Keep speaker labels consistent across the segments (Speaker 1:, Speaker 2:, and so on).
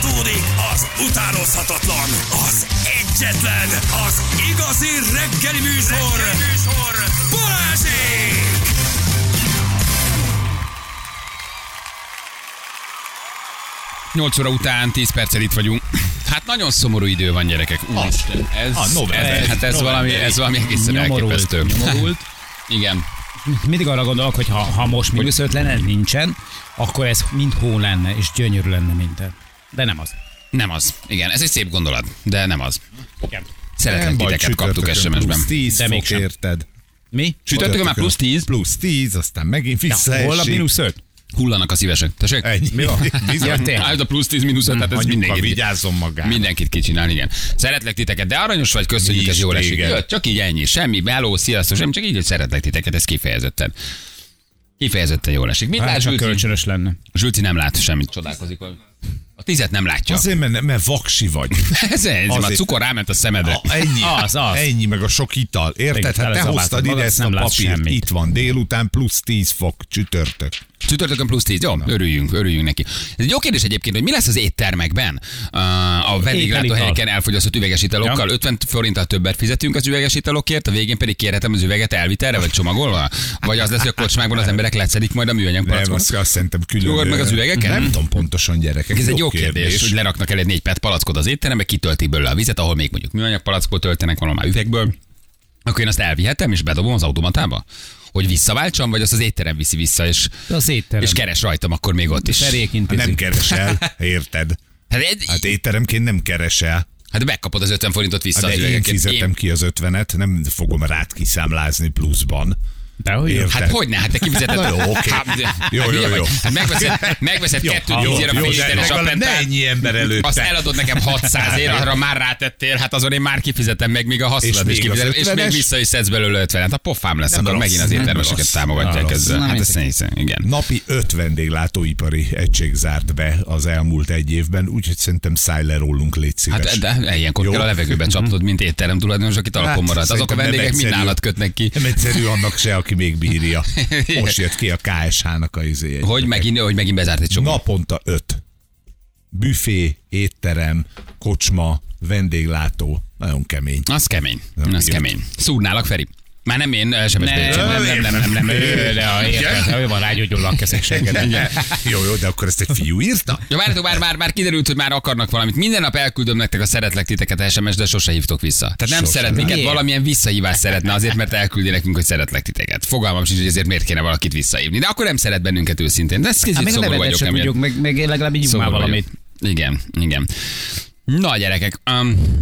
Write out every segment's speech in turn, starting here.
Speaker 1: Folytatódik az utánozhatatlan, az egyetlen, az igazi reggeli műsor, reggeli műsor. Balázsék!
Speaker 2: Nyolc óra után 10 perccel itt vagyunk. Hát nagyon szomorú idő van, gyerekek. Úristen, ez,
Speaker 3: A november.
Speaker 2: ez, hát ez
Speaker 3: November.
Speaker 2: valami, ez valami egészen
Speaker 4: Nyomorult,
Speaker 2: elképesztő.
Speaker 4: nyomorult.
Speaker 2: Igen.
Speaker 4: Mindig arra gondolok, hogy ha, ha most mínusz öt lenne, nincsen, akkor ez mind hó lenne, és gyönyörű lenne minden. De nem az.
Speaker 2: Nem az. Igen, ez egy szép gondolat, de nem az.
Speaker 4: Igen.
Speaker 2: Szeretlek titeket, kaptuk SMS-ben.
Speaker 3: Plusz 10
Speaker 4: De
Speaker 3: fok, érted?
Speaker 4: Mi?
Speaker 2: Csütörtökön már plusz 10,
Speaker 3: Plusz 10, aztán megint
Speaker 4: Ja,
Speaker 3: visszaesik.
Speaker 4: holnap mínusz öt?
Speaker 2: hullanak a szívesek. Tessék?
Speaker 3: Ennyi.
Speaker 4: Mi van?
Speaker 3: Bizony.
Speaker 4: Ja,
Speaker 2: a plusz 10 mínusz 5, tehát ez
Speaker 3: Anyuka
Speaker 2: mindenkit.
Speaker 3: vigyázzon magára.
Speaker 2: Mindenkit kicsinál, igen. Szeretlek titeket, de aranyos vagy, köszönjük,
Speaker 3: Mi
Speaker 2: ez jól esik. Jött, csak így ennyi, semmi, meló, sziasztok, semmi, csak így, hogy szeretlek titeket, ez kifejezetten. Kifejezetten jól esik. Mit lát
Speaker 4: Hát, csak
Speaker 2: Zsülci?
Speaker 4: kölcsönös lenne.
Speaker 2: Zsülci nem lát semmit, csodálkozik. A tizet nem látja.
Speaker 3: Azért, mert, mert vaksi vagy.
Speaker 2: Ez, ez a cukor ráment a szemedre.
Speaker 3: A, ennyi,
Speaker 4: Az, az.
Speaker 3: ennyi, meg a sok ital. Érted? Hát te hoztad ide ezt
Speaker 4: nem
Speaker 3: a papírt.
Speaker 4: semmit.
Speaker 3: Itt van, délután plusz 10 fok, csütörtök.
Speaker 2: Csütörtökön plusz 10, jó, örüljünk, örüljünk neki. Ez egy jó kérdés egyébként, hogy mi lesz az éttermekben uh, a vendéglátóhelyeken elfogyasztott üveges italokkal.
Speaker 4: Ja.
Speaker 2: 50 forinttal többet fizetünk az üveges italokért, a végén pedig kérhetem az üveget elvitelre, vagy csomagolva? Vagy az lesz, hogy a kocsmákban az emberek leszedik majd a műanyag
Speaker 3: Nem,
Speaker 2: palackot?
Speaker 3: azt, azt szerintem külön.
Speaker 2: Jogod meg az üvegeken?
Speaker 3: Nem tudom pontosan, gyerekek.
Speaker 2: Ez egy jó kérdés, hogy leraknak el egy négy pet palackot az étterembe, kitöltik belőle a vizet, ahol még mondjuk műanyag palackot töltenek valami üvegből, akkor én azt elvihetem és bedobom az automatába? Hogy visszaváltsam, vagy azt az étterem viszi vissza, és,
Speaker 4: Az étterem.
Speaker 2: és keres rajtam akkor még ott is.
Speaker 3: Nem keresel, érted?
Speaker 2: Hát, egy,
Speaker 3: Hát étteremként nem keresel.
Speaker 2: hát megkapod az 50 forintot vissza
Speaker 3: Hát
Speaker 2: az
Speaker 3: de én
Speaker 2: üvegeket.
Speaker 3: fizetem ki az ötvenet, nem fogom rád kiszámlázni pluszban.
Speaker 4: De hogy
Speaker 3: Érted?
Speaker 2: Hát hogy ne? Hát te kifizeted.
Speaker 3: Na jó, oké.
Speaker 2: Hát,
Speaker 3: Jó, jó, jó.
Speaker 2: Hát megveszed, megveszed kettő
Speaker 3: jó,
Speaker 2: tízért a fényíteles
Speaker 3: legalább ne
Speaker 2: appentát,
Speaker 3: ennyi ember előtt.
Speaker 2: azt eladod nekem 600 ér, arra már rátettél, hát azon én már kifizetem meg, míg a hasznodat is
Speaker 3: még
Speaker 2: kifizetem, és még
Speaker 3: 50-es?
Speaker 2: vissza is szedsz belőle 50 Hát a pofám lesz,
Speaker 3: Nem
Speaker 2: akkor
Speaker 3: rossz,
Speaker 2: megint az éttermeseket támogatják ezzel. Hát ezt hiszem, igen.
Speaker 3: Napi öt vendéglátóipari egység zárt be az elmúlt egy évben, úgyhogy szerintem szállj le rólunk, légy szíves.
Speaker 2: Hát de ilyenkor kell a levegőbe csaptod, mint étterem tulajdonos, aki talpon
Speaker 3: Hát,
Speaker 2: maradt. Azok a vendégek mind állat kötnek ki.
Speaker 3: Nem egyszerű annak se, aki még bírja. Most jött ki a KSH-nak a izé.
Speaker 2: Hogy megint, hogy megint bezárt egy csomó.
Speaker 3: Naponta öt. Büfé, étterem, kocsma, vendéglátó. Nagyon kemény.
Speaker 2: Az kemény.
Speaker 3: Nem
Speaker 2: Az
Speaker 3: bírom.
Speaker 2: kemény. Szúrnálak, Feri? Már nem én, SMS
Speaker 4: Nem, nem, nem, nem, nem, de a érted, van rágyógyulva a kezek
Speaker 3: Jó, jó, de akkor ezt egy fiú írta?
Speaker 2: Ja, várjátok, már, már, már kiderült, hogy már akarnak valamit. Minden nap elküldöm nektek a szeretlek titeket SMS, de sose hívtok vissza. Tehát nem szeret minket, valamilyen visszahívást szeretne azért, mert elküldi nekünk, hogy szeretlek titeket. Fogalmam sincs, hogy ezért miért kéne valakit visszahívni. De akkor nem szeret bennünket őszintén. De ez
Speaker 4: Hát
Speaker 2: kicsit
Speaker 4: a
Speaker 2: szomorú vagyok.
Speaker 4: tudjuk, meg, meg legalább így valamit.
Speaker 2: Igen, igen. Na gyerekek, um,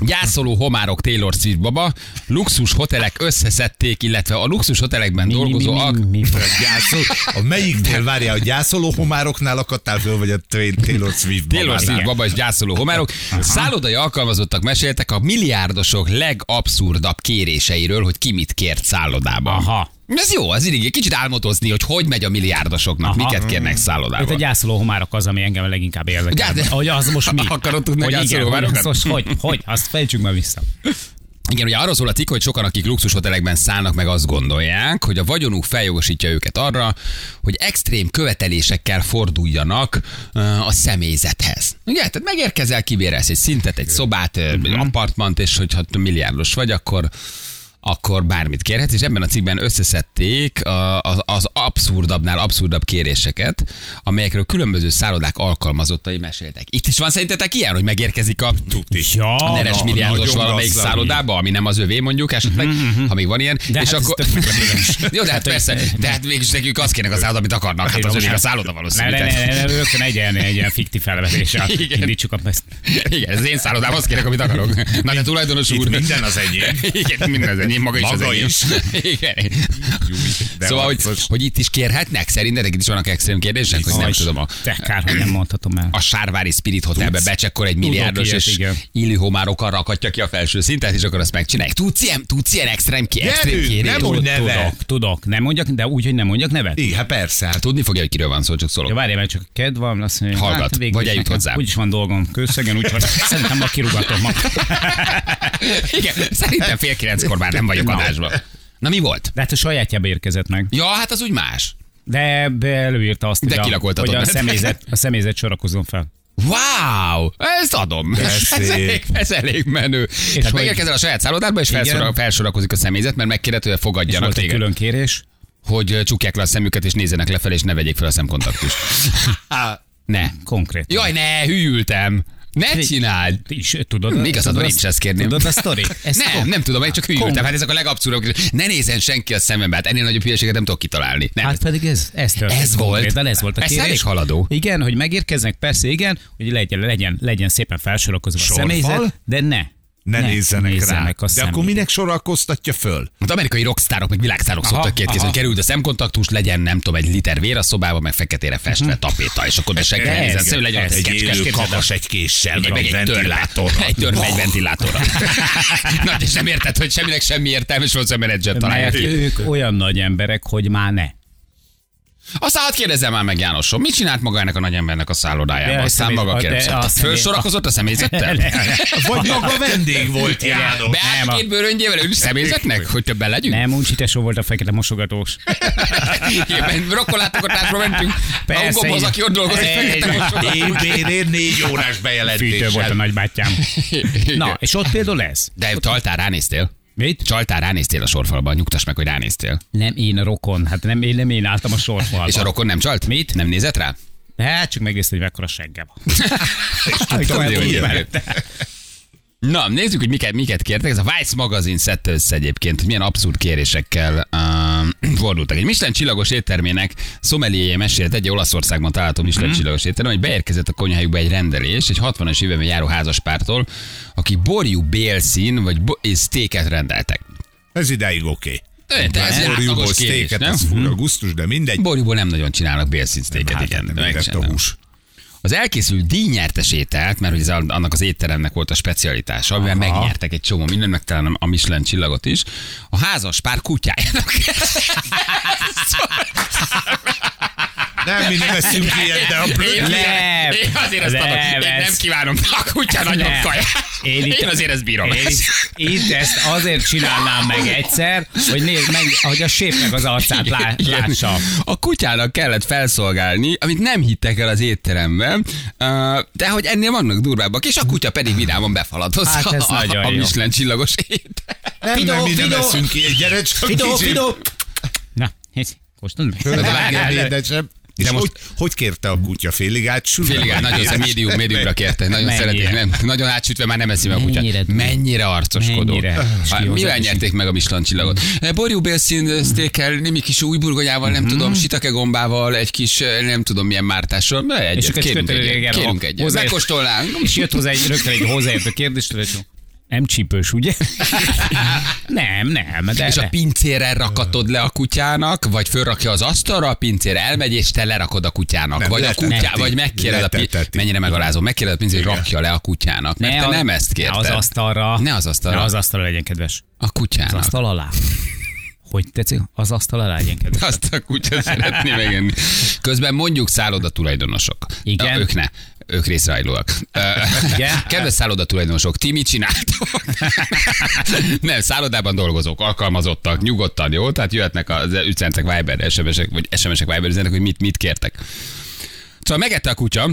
Speaker 2: Gyászoló homárok Taylor Swift baba, luxus hotelek összeszedték, illetve a luxus hotelekben
Speaker 4: Mi, mi, mi,
Speaker 2: dolgozó alk-
Speaker 4: mi, mi, mi.
Speaker 3: Gyászol, a melyiknél várja, a gyászoló homároknál akadtál föl, vagy a Taylor Swift
Speaker 2: Taylor
Speaker 3: babánál?
Speaker 2: Swift baba és gyászoló homárok. Szállodai alkalmazottak meséltek a milliárdosok legabszurdabb kéréseiről, hogy ki mit kért szállodában.
Speaker 4: Aha.
Speaker 2: Ez jó, az így kicsit álmodozni, hogy hogy megy a milliárdosoknak,
Speaker 4: Aha.
Speaker 2: miket kérnek
Speaker 4: Itt a gyászoló homárok az, ami engem leginkább érdekel.
Speaker 2: Gyá-
Speaker 4: Hogy az most mi?
Speaker 2: Akarod tudni a
Speaker 4: hogy igen, hogy,
Speaker 2: homárokat?
Speaker 4: az most, hogy, hogy, azt fejtsük már vissza.
Speaker 2: Igen, ugye arról szól a cikk, hogy sokan, akik luxushotelekben szállnak, meg azt gondolják, hogy a vagyonuk feljogosítja őket arra, hogy extrém követelésekkel forduljanak a személyzethez. Ugye, tehát megérkezel, kibérelsz egy szintet, egy szobát, egy apartmant, és hogyha milliárdos vagy, akkor akkor bármit kérhetsz, és ebben a cikkben összeszedték az, az abszurdabbnál abszurdabb kéréseket, amelyekről különböző szállodák alkalmazottai meséltek. Itt is van szerintetek ilyen, hogy megérkezik a
Speaker 3: Tuti.
Speaker 4: Ja,
Speaker 2: a neres milliárdos valamelyik szállodába, ami nem az övé mondjuk esetleg, ha még van ilyen.
Speaker 4: De
Speaker 2: és
Speaker 4: hát
Speaker 2: akkor... Jó, de hát persze, de hát mégis nekünk azt kéne a szálloda, amit akarnak, hát az övé a szálloda
Speaker 4: Ne,
Speaker 2: valószínű.
Speaker 4: ne, ne, ne, rögtön egy ilyen, egy ilyen fiktív felvetéssel. Indítsuk a ezt.
Speaker 2: Igen, ez az én szállodám, azt kérek, amit akarok. Na, de tulajdonos úr.
Speaker 3: minden az enyém.
Speaker 2: Igen, minden az enyém, maga is az
Speaker 3: Maga
Speaker 2: enyém.
Speaker 3: is.
Speaker 2: Igen. Szóval, hogy, hogy itt is kérhetnek? Szerintetek itt is vannak extrém kérdések? Hogy nem tudom, a,
Speaker 4: Te kár, hogy nem mondhatom el.
Speaker 2: a Sárvári Spirit Hotelbe becsekkor egy milliárdos,
Speaker 4: ilyet,
Speaker 2: és illő homárokkal rakatja ki a felső szintet, és akkor azt megcsinálják. Tudsz ilyen, tudsz ilyen extrém, ki, extrém kérés?
Speaker 3: nem.
Speaker 4: Tudok, tudok. Nem mondjak, de úgy, hogy nem mondjak nevet.
Speaker 3: Igen, hát persze. Hát
Speaker 2: Tudni fogja, hogy kiről van szó, csak
Speaker 4: Ja,
Speaker 2: szólok.
Speaker 4: várjál, mert csak kedv van, azt mondja,
Speaker 2: Hallgat,
Speaker 4: hát végül
Speaker 2: vagy eljut hozzám.
Speaker 4: Úgyis van dolgom kőszegen, úgyhogy szerintem ma kirugatom ma.
Speaker 2: Igen, szerintem fél kilenckor már nem vagyok
Speaker 4: Na.
Speaker 2: adásban. Na mi volt?
Speaker 4: De hát a sajátjába érkezett meg.
Speaker 2: Ja, hát az úgy más.
Speaker 4: De be előírta azt,
Speaker 2: De
Speaker 4: hogy, a, hogy a, személyzet, a személyzet sorakozom fel.
Speaker 2: Wow! Ezt adom.
Speaker 3: De
Speaker 2: Ez, elég, ez elég menő. És Tehát
Speaker 4: hogy-
Speaker 2: megérkezel a saját szállodádba, és felsorol, felsorakozik a személyzet, mert megkérdez, hogy
Speaker 4: És
Speaker 2: fogadjanak
Speaker 4: volt egy
Speaker 2: téged.
Speaker 4: külön kérés.
Speaker 2: Hogy csukják le a szemüket, és nézzenek lefelé, és ne vegyék fel a szemkontaktust. ne.
Speaker 4: Konkrét.
Speaker 2: Jaj, ne, hűltem. Ne csináld.
Speaker 4: És tudod, tudod
Speaker 2: én
Speaker 4: azt-
Speaker 2: is ezt kérném.
Speaker 4: Tudod a sztori?
Speaker 2: Nem, nem tudom, én csak.
Speaker 4: Kom-
Speaker 2: Hát ezek a legabszurdabb. Ne nézzen senki a szemembe, hát ennél nagyobb hülyeséget nem tudok kitalálni. Nem.
Speaker 4: Hát pedig ez, ez történt
Speaker 2: Ez volt.
Speaker 4: konkrétan, ez volt a
Speaker 2: Ez
Speaker 4: kérés.
Speaker 2: elég haladó.
Speaker 4: Igen, hogy megérkeznek, persze igen, hogy legyen, legyen, legyen szépen felsorakozva a személyzet, de ne.
Speaker 3: Ne, nézzenek,
Speaker 4: nézzenek
Speaker 3: rá.
Speaker 4: a
Speaker 3: De akkor minek sorakoztatja föl?
Speaker 2: Hát amerikai rockstárok, meg világsztárok
Speaker 4: Aha,
Speaker 2: szoktak
Speaker 4: aha.
Speaker 2: hogy került a szemkontaktus, legyen nem tudom, egy liter vér a szobába, meg feketére festve tapéta, és akkor
Speaker 4: Ez-
Speaker 2: nézzen, szemű legyen
Speaker 4: ez
Speaker 2: egy
Speaker 3: élő kakas egy késsel,
Speaker 2: Egy,
Speaker 3: meg egy ventilátor.
Speaker 2: Egy törpe egy ventilátorra. Na, és nem érted, hogy semminek semmi értelme, és volt a menedzser találja
Speaker 4: ők olyan nagy emberek, hogy már ne.
Speaker 2: Aztán hát kérdezzem már meg Jánosom, mit csinált maga ennek a nagy embernek a szállodájában? Aztán maga kérdezett. Fölsorakozott a személyzettel?
Speaker 3: Vagy maga vendég volt, János.
Speaker 2: Beállt két bőröngyével ül személyzetnek, hogy többen legyünk?
Speaker 4: Nem, Uncsi tesó volt a fekete mosogatós.
Speaker 2: Rokkolátogatásra mentünk.
Speaker 4: Persze, igen.
Speaker 2: aki ott dolgozik, fekete mosogató.
Speaker 3: Én bérér négy órás
Speaker 4: Fűtő volt a nagybátyám. Na, és ott például ez.
Speaker 2: De csaltál, ránéztél?
Speaker 4: Mit?
Speaker 2: Csaltál, ránéztél a sorfalban, nyugtass meg, hogy ránéztél.
Speaker 4: Nem én a rokon, hát nem én, nem én álltam a sorfalba.
Speaker 2: És a rokon nem csalt?
Speaker 4: Mit?
Speaker 2: Nem nézett rá?
Speaker 4: Hát csak megnézte, hogy mekkora segge van. Amikor
Speaker 2: hogy. Na, nézzük, hogy miket, miket kértek. Ez a Vice magazin szedte össze egyébként, hogy milyen abszurd kérésekkel uh, fordultak. Egy Michelin csillagos éttermének szomeliéje mesélt egy Olaszországban található Michelin csillagos étterem, hogy beérkezett a konyhájukba egy rendelés, egy 60-as években járó házaspártól, aki borjú bélszín vagy bo- és sztéket rendeltek.
Speaker 3: Ez idáig oké.
Speaker 2: De ez
Speaker 3: Borjúból sztéket, ez fura gusztus, de mindegy.
Speaker 2: Borjúból nem nagyon csinálnak bélszínsztéket,
Speaker 3: Hát,
Speaker 2: igen.
Speaker 3: nem
Speaker 2: de
Speaker 3: a hús.
Speaker 2: Az elkészült díjnyertes ételt, mert ez annak az étteremnek volt a specialitása, amivel megnyertek egy csomó mindent, meg talán a Michelin csillagot is, a házas pár kutyájának.
Speaker 3: Nem, mi nem eszünk ilyet, de a
Speaker 2: Én,
Speaker 3: plöty...
Speaker 4: Nem.
Speaker 2: én azért ezt adom,
Speaker 4: Nem,
Speaker 2: én nem kívánom a kutya nagyobb
Speaker 4: Nem.
Speaker 2: kaját.
Speaker 4: Én itt-
Speaker 2: Én azért ezt bírom.
Speaker 4: Én itt, itt ezt azért csinálnám meg egyszer, hogy nézd meg, hogy a sépnek az arcát lá, lássa.
Speaker 2: A kutyának kellett felszolgálni, amit nem hittek el az étteremben, de hogy ennél vannak durvábbak, és a kutya pedig vidáman befaladozza
Speaker 4: Hát ez
Speaker 2: a,
Speaker 4: nagyon
Speaker 2: a
Speaker 4: jó.
Speaker 2: Michelin csillagos étel.
Speaker 3: Nem,
Speaker 4: Fido,
Speaker 3: nem, mi nem
Speaker 4: Fido.
Speaker 3: eszünk ilyet, gyere csak
Speaker 4: Fido,
Speaker 3: kicsit.
Speaker 4: Fido! Na, hisz, kóstold meg.
Speaker 2: Várjál,
Speaker 3: de sem. És
Speaker 2: De most-
Speaker 3: hogy, hogy kérte a kutya félig átsülve?
Speaker 2: Félig át, nagyon szép, médium, médiumra kérte, nagyon
Speaker 4: Mennyire?
Speaker 2: szeretik, nem, nagyon átsütve már nem eszi meg a kutyát.
Speaker 4: Mennyire?
Speaker 2: Mennyire arcoskodó.
Speaker 4: Mennyire?
Speaker 2: Hát, Mivel nyerték meg a Michelin csillagot? Eh, Borjú bélszín sztékkel, némi kis új burgonyával, nem tudom, sitake gombával, egy kis, eh, nem tudom milyen mártással. Egyet,
Speaker 4: És
Speaker 2: kérünk egyet, kérünk
Speaker 4: a-
Speaker 2: egyet.
Speaker 4: hozzá-
Speaker 2: Megkóstolnánk.
Speaker 4: És jött hozzá egy, rögtön egy hozzáértő kérdés, tudod, hogy nem csípős, ugye? nem, nem, de...
Speaker 2: És a
Speaker 4: de.
Speaker 2: pincérrel rakatod le a kutyának, vagy fölrakja az asztalra, a pincér elmegy, és te lerakod a kutyának.
Speaker 3: Nem,
Speaker 2: vagy a kutyá, vagy megkéred a pincér,
Speaker 3: Leteteti.
Speaker 2: mennyire megalázom, megkéred a pincér, hogy rakja le a kutyának. Mert te
Speaker 4: a-
Speaker 2: nem ezt
Speaker 4: Ne
Speaker 2: kérted.
Speaker 4: az asztalra.
Speaker 2: Ne az asztalra.
Speaker 4: Ne az asztalra legyen kedves.
Speaker 2: A
Speaker 4: Az
Speaker 2: kutyának.
Speaker 4: asztal alá. Hogy tetszik? Az asztal alá legyen kedves.
Speaker 2: Azt a kutya szeretné megenni. Közben mondjuk szálloda tulajdonosok.
Speaker 4: Igen?
Speaker 2: Na, ők ne. Ők részrajlóak. Kedves szálloda tulajdonosok, ti mit csináltok? Nem, szállodában dolgozók, alkalmazottak, nyugodtan, jó? Tehát jöhetnek az üzenetek Viber, SMS-ek, vagy SMS-ek Viber üzenetek, hogy mit, mit kértek. Szóval megette a kutya,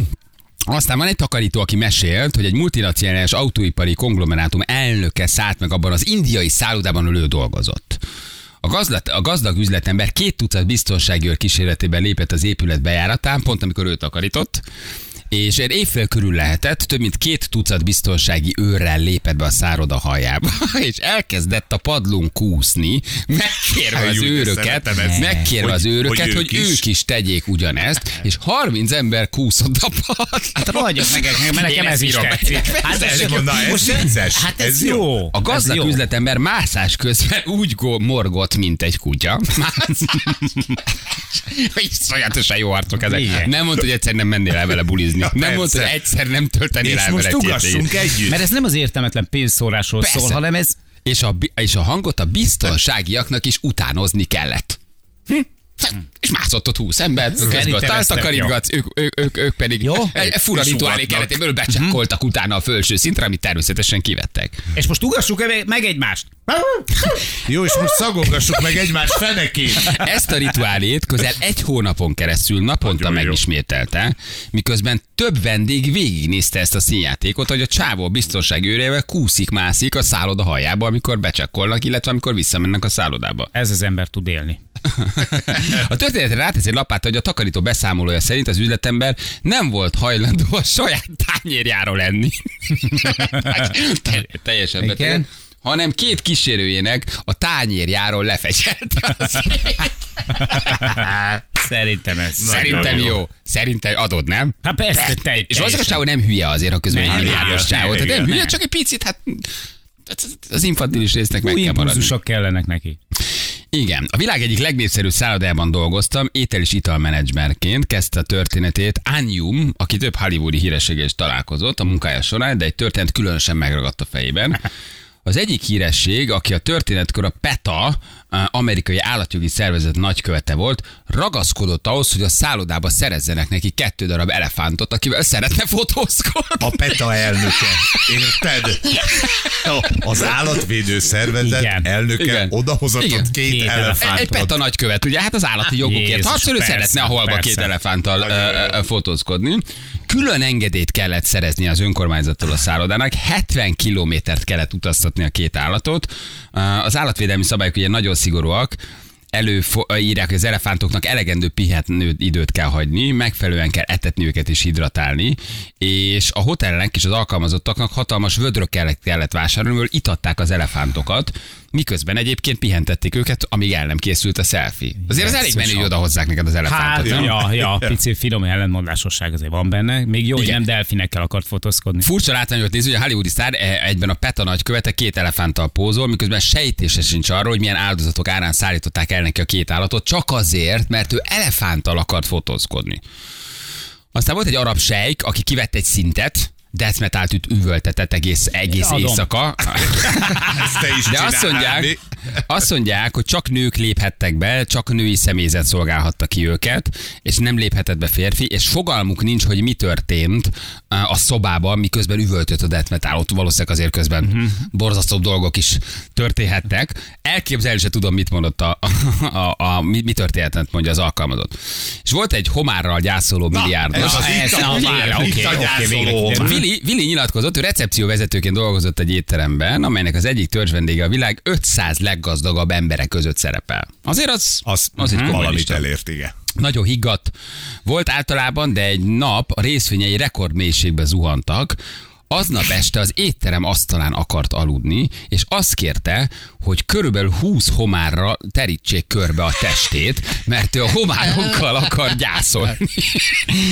Speaker 2: aztán van egy takarító, aki mesélt, hogy egy multinacionális autóipari konglomerátum elnöke szállt meg abban az indiai szállodában, ahol ő dolgozott. A, gazdat, a gazdag üzletember két tucat biztonsági őr kísérletében lépett az épület bejáratán, pont amikor ő takarított, és egy évfél körül lehetett, több mint két tucat biztonsági őrrel lépett be a szároda hajába, és elkezdett a padlón kúszni, megkérve az
Speaker 3: Júj, de
Speaker 2: őröket, megkérve az őröket,
Speaker 3: hogy
Speaker 2: hogy,
Speaker 3: ők is.
Speaker 2: ők is tegyék ugyanezt, és 30 ember kúszott a padlón.
Speaker 4: Hát rohadjak meg, mert nekem ez is tetszik.
Speaker 3: Hát ez,
Speaker 4: ez,
Speaker 3: ez
Speaker 4: hát ez jó.
Speaker 2: A gazdag üzletember mászás közben úgy go- morgott, mint egy kutya. Iszonyatosan jó arcok ezek. Nem mondta, hogy egyszer nem mennél el vele bulizni.
Speaker 3: Ja,
Speaker 2: nem mondta, hogy egyszer nem töltenél
Speaker 3: És
Speaker 2: el
Speaker 3: most ugassunk együtt.
Speaker 4: Mert ez nem az értelmetlen pénzszórásról
Speaker 2: Persze.
Speaker 4: szól, hanem ez
Speaker 2: És a, és a hangot a biztonságiaknak is utánozni kellett. Hm? És mászott ott 20 ember, közben takarítgatsz, ők, ők, ők, ők pedig
Speaker 4: Jó.
Speaker 2: egy fura rituálé keretéből becsekkoltak utána a felső szintre, amit természetesen kivettek.
Speaker 4: És most ugassuk meg- meg egymást.
Speaker 3: Jó, és most szagogassuk meg egymás fenekét.
Speaker 2: Ezt a rituálét közel egy hónapon keresztül naponta
Speaker 3: Nagyon jó.
Speaker 2: megismételte, miközben több vendég végignézte ezt a színjátékot, hogy a csávó biztonsági őrével kúszik-mászik a szálloda hajába, amikor becsekkolnak, illetve amikor visszamennek a szállodába.
Speaker 4: Ez az ember tud élni.
Speaker 2: A történetre rátesz egy lapát, hogy a takarító beszámolója szerint az üzletember nem volt hajlandó a saját tányérjáról enni. Te- Teljesen beteg. Hanem két kísérőjének a tányérjáról lefecselte. az
Speaker 4: Szerintem ez.
Speaker 2: Szerintem jó. Szerintem adod, nem?
Speaker 4: Hát persze, te,
Speaker 2: És valószínűleg a csávó nem hülye azért, ha közben
Speaker 4: Nem,
Speaker 3: nem,
Speaker 2: csávó. Nem
Speaker 3: igen.
Speaker 2: hülye, csak egy picit, hát az infantilis résznek meg kell maradni.
Speaker 4: kellenek neki.
Speaker 2: Igen, a világ egyik legnépszerűbb szállodában dolgoztam, étel és italmenedzsmerként kezdte a történetét Anyum, aki több hollywoodi hírességgel is találkozott a munkája során, de egy történet különösen megragadt a fejében. Az egyik híresség, aki a történetkor a PETA, amerikai állatjogi szervezet nagykövete volt, ragaszkodott ahhoz, hogy a szállodába szerezzenek neki kettő darab elefántot, akivel szeretne fotózkodni.
Speaker 3: A PETA elnöke. Érted? Az állatvédő szervezet
Speaker 4: Igen.
Speaker 3: elnöke
Speaker 2: Igen.
Speaker 3: odahozatott
Speaker 2: Igen.
Speaker 3: két,
Speaker 4: Két
Speaker 3: elefántot.
Speaker 2: egy PETA nagykövet, ugye? Hát az állati jogokért.
Speaker 4: Persze,
Speaker 2: szeretne a holba
Speaker 4: persze.
Speaker 2: két elefánttal ö, fotózkodni. Külön engedélyt kellett szerezni az önkormányzattól a szállodának, 70 kilométert kellett utaztatni a két állatot. Az állatvédelmi szabályok ugye nagyon szigorúak, előírják, hogy az elefántoknak elegendő pihenő időt kell hagyni, megfelelően kell etetni őket és hidratálni, és a hotelnek és az alkalmazottaknak hatalmas vödrök kellett, kellett vásárolni, mivel itatták az elefántokat, miközben egyébként pihentették őket, amíg el nem készült a selfie. Azért az elég menő, hogy oda hozzák neked az elefántot,
Speaker 4: Hát, ja, ja, pici finom ellentmondásosság azért van benne. Még jó, hogy
Speaker 2: Igen.
Speaker 4: nem delfinekkel akart fotózkodni.
Speaker 2: Furcsa látvány volt nézni, hogy a hollywoodi sztár eh, egyben a PETA nagykövete két elefánttal pózol, miközben sejtése sincs arról, hogy milyen áldozatok árán szállították el neki a két állatot, csak azért, mert ő elefánttal akart fotózkodni. Aztán volt egy arab sejk, aki kivett egy szintet, death metalt üt üvöltetett egész, egész
Speaker 4: Adom.
Speaker 2: éjszaka.
Speaker 3: Ezt te is
Speaker 2: De azt mondják, azt mondják, hogy csak nők léphettek be, csak női személyzet szolgálhatta ki őket, és nem léphetett be férfi, és fogalmuk nincs, hogy mi történt uh, a szobában, miközben üvöltött a death metal. Ott valószínűleg azért közben uh-huh. borzasztóbb dolgok is történhettek. Elképzelni se tudom, mit mondott a, a, a, a mi, mi történhetett, mondja az alkalmazott. És volt egy homárral gyászoló milliárdos.
Speaker 3: ez az
Speaker 4: ez
Speaker 3: itt a
Speaker 4: a-
Speaker 3: homár,
Speaker 4: oké,
Speaker 3: itt a
Speaker 4: oké,
Speaker 3: gyászoló
Speaker 4: végre
Speaker 3: homár.
Speaker 4: kiderült.
Speaker 2: Vili, Vili nyilatkozott, ő recepcióvezetőként dolgozott egy étteremben, amelynek az egyik törzsvendége a világ 500 leggazdagabb emberek között szerepel. Azért az,
Speaker 3: Az,
Speaker 2: az egy komoly
Speaker 3: valamit elért, igen.
Speaker 2: Nagyon higgadt volt általában, de egy nap a részvényei rekordmélységbe zuhantak, Aznap este az étterem asztalán akart aludni, és azt kérte, hogy körülbelül 20 homárra terítsék körbe a testét, mert ő a homárokkal akar gyászolni.